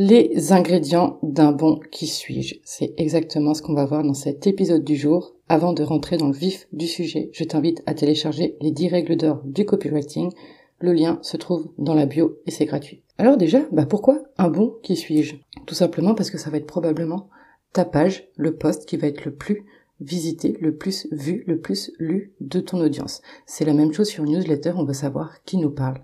Les ingrédients d'un bon qui suis-je C'est exactement ce qu'on va voir dans cet épisode du jour. Avant de rentrer dans le vif du sujet, je t'invite à télécharger les 10 règles d'or du copywriting. Le lien se trouve dans la bio et c'est gratuit. Alors déjà, bah pourquoi un bon qui suis-je? Tout simplement parce que ça va être probablement ta page, le post qui va être le plus visité, le plus vu, le plus lu de ton audience. C'est la même chose sur newsletter, on veut savoir qui nous parle.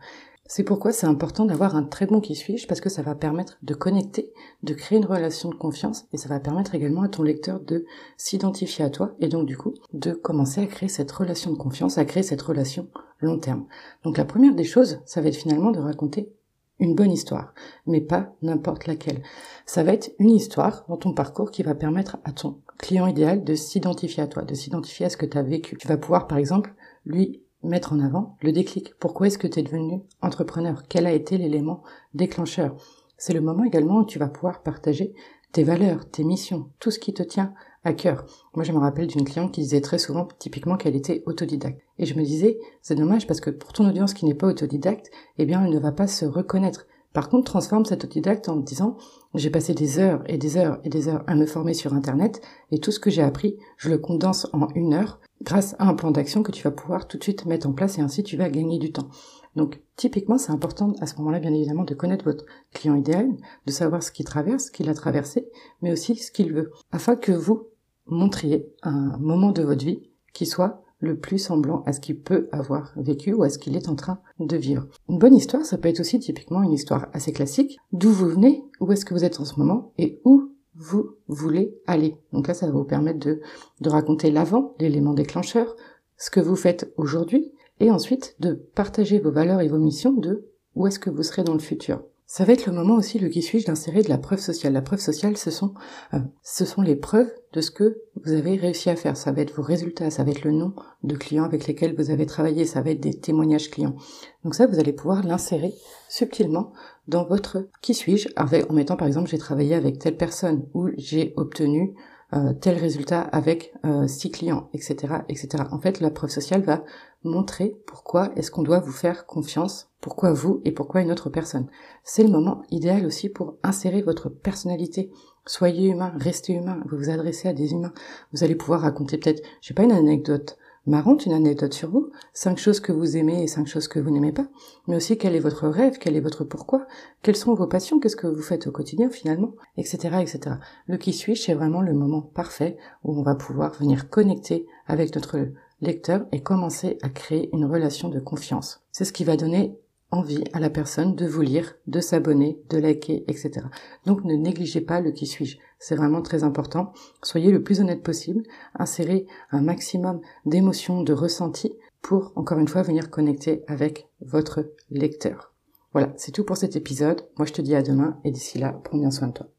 C'est pourquoi c'est important d'avoir un très bon qui suis-je parce que ça va permettre de connecter, de créer une relation de confiance et ça va permettre également à ton lecteur de s'identifier à toi et donc du coup de commencer à créer cette relation de confiance, à créer cette relation long terme. Donc la première des choses, ça va être finalement de raconter une bonne histoire, mais pas n'importe laquelle. Ça va être une histoire dans ton parcours qui va permettre à ton client idéal de s'identifier à toi, de s'identifier à ce que tu as vécu. Tu vas pouvoir par exemple lui mettre en avant le déclic. Pourquoi est-ce que tu es devenu entrepreneur? Quel a été l'élément déclencheur? C'est le moment également où tu vas pouvoir partager tes valeurs, tes missions, tout ce qui te tient à cœur. Moi, je me rappelle d'une cliente qui disait très souvent, typiquement, qu'elle était autodidacte. Et je me disais, c'est dommage parce que pour ton audience qui n'est pas autodidacte, eh bien, elle ne va pas se reconnaître. Par contre, transforme cet autodidacte en disant, j'ai passé des heures et des heures et des heures à me former sur Internet et tout ce que j'ai appris, je le condense en une heure grâce à un plan d'action que tu vas pouvoir tout de suite mettre en place et ainsi tu vas gagner du temps. Donc, typiquement, c'est important à ce moment-là, bien évidemment, de connaître votre client idéal, de savoir ce qu'il traverse, ce qu'il a traversé, mais aussi ce qu'il veut, afin que vous montriez un moment de votre vie qui soit le plus semblant à ce qu'il peut avoir vécu ou à ce qu'il est en train de vivre. Une bonne histoire, ça peut être aussi typiquement une histoire assez classique, d'où vous venez, où est-ce que vous êtes en ce moment et où vous voulez aller. Donc là, ça va vous permettre de, raconter l'avant, l'élément déclencheur, ce que vous faites aujourd'hui, et ensuite de partager vos valeurs et vos missions de où est-ce que vous serez dans le futur. Ça va être le moment aussi, le qui suis-je, d'insérer de la preuve sociale. La preuve sociale, ce sont, euh, ce sont les preuves de ce que vous avez réussi à faire. Ça va être vos résultats, ça va être le nom de clients avec lesquels vous avez travaillé, ça va être des témoignages clients. Donc ça, vous allez pouvoir l'insérer subtilement dans votre qui suis-je, en mettant par exemple j'ai travaillé avec telle personne ou j'ai obtenu euh, tel résultat avec euh, six clients, etc., etc. En fait, la preuve sociale va montrer pourquoi est-ce qu'on doit vous faire confiance, pourquoi vous et pourquoi une autre personne. C'est le moment idéal aussi pour insérer votre personnalité. Soyez humain, restez humain, vous vous adressez à des humains. Vous allez pouvoir raconter peut-être, je sais pas, une anecdote marrante, une anecdote sur vous, cinq choses que vous aimez et cinq choses que vous n'aimez pas, mais aussi quel est votre rêve, quel est votre pourquoi, quelles sont vos passions, qu'est-ce que vous faites au quotidien finalement, etc., etc. Le qui suis c'est vraiment le moment parfait où on va pouvoir venir connecter avec notre lecteur et commencer à créer une relation de confiance. C'est ce qui va donner envie à la personne de vous lire, de s'abonner, de liker, etc. Donc ne négligez pas le qui suis-je. C'est vraiment très important. Soyez le plus honnête possible. Insérez un maximum d'émotions, de ressentis pour, encore une fois, venir connecter avec votre lecteur. Voilà, c'est tout pour cet épisode. Moi, je te dis à demain et d'ici là, prends bien soin de toi.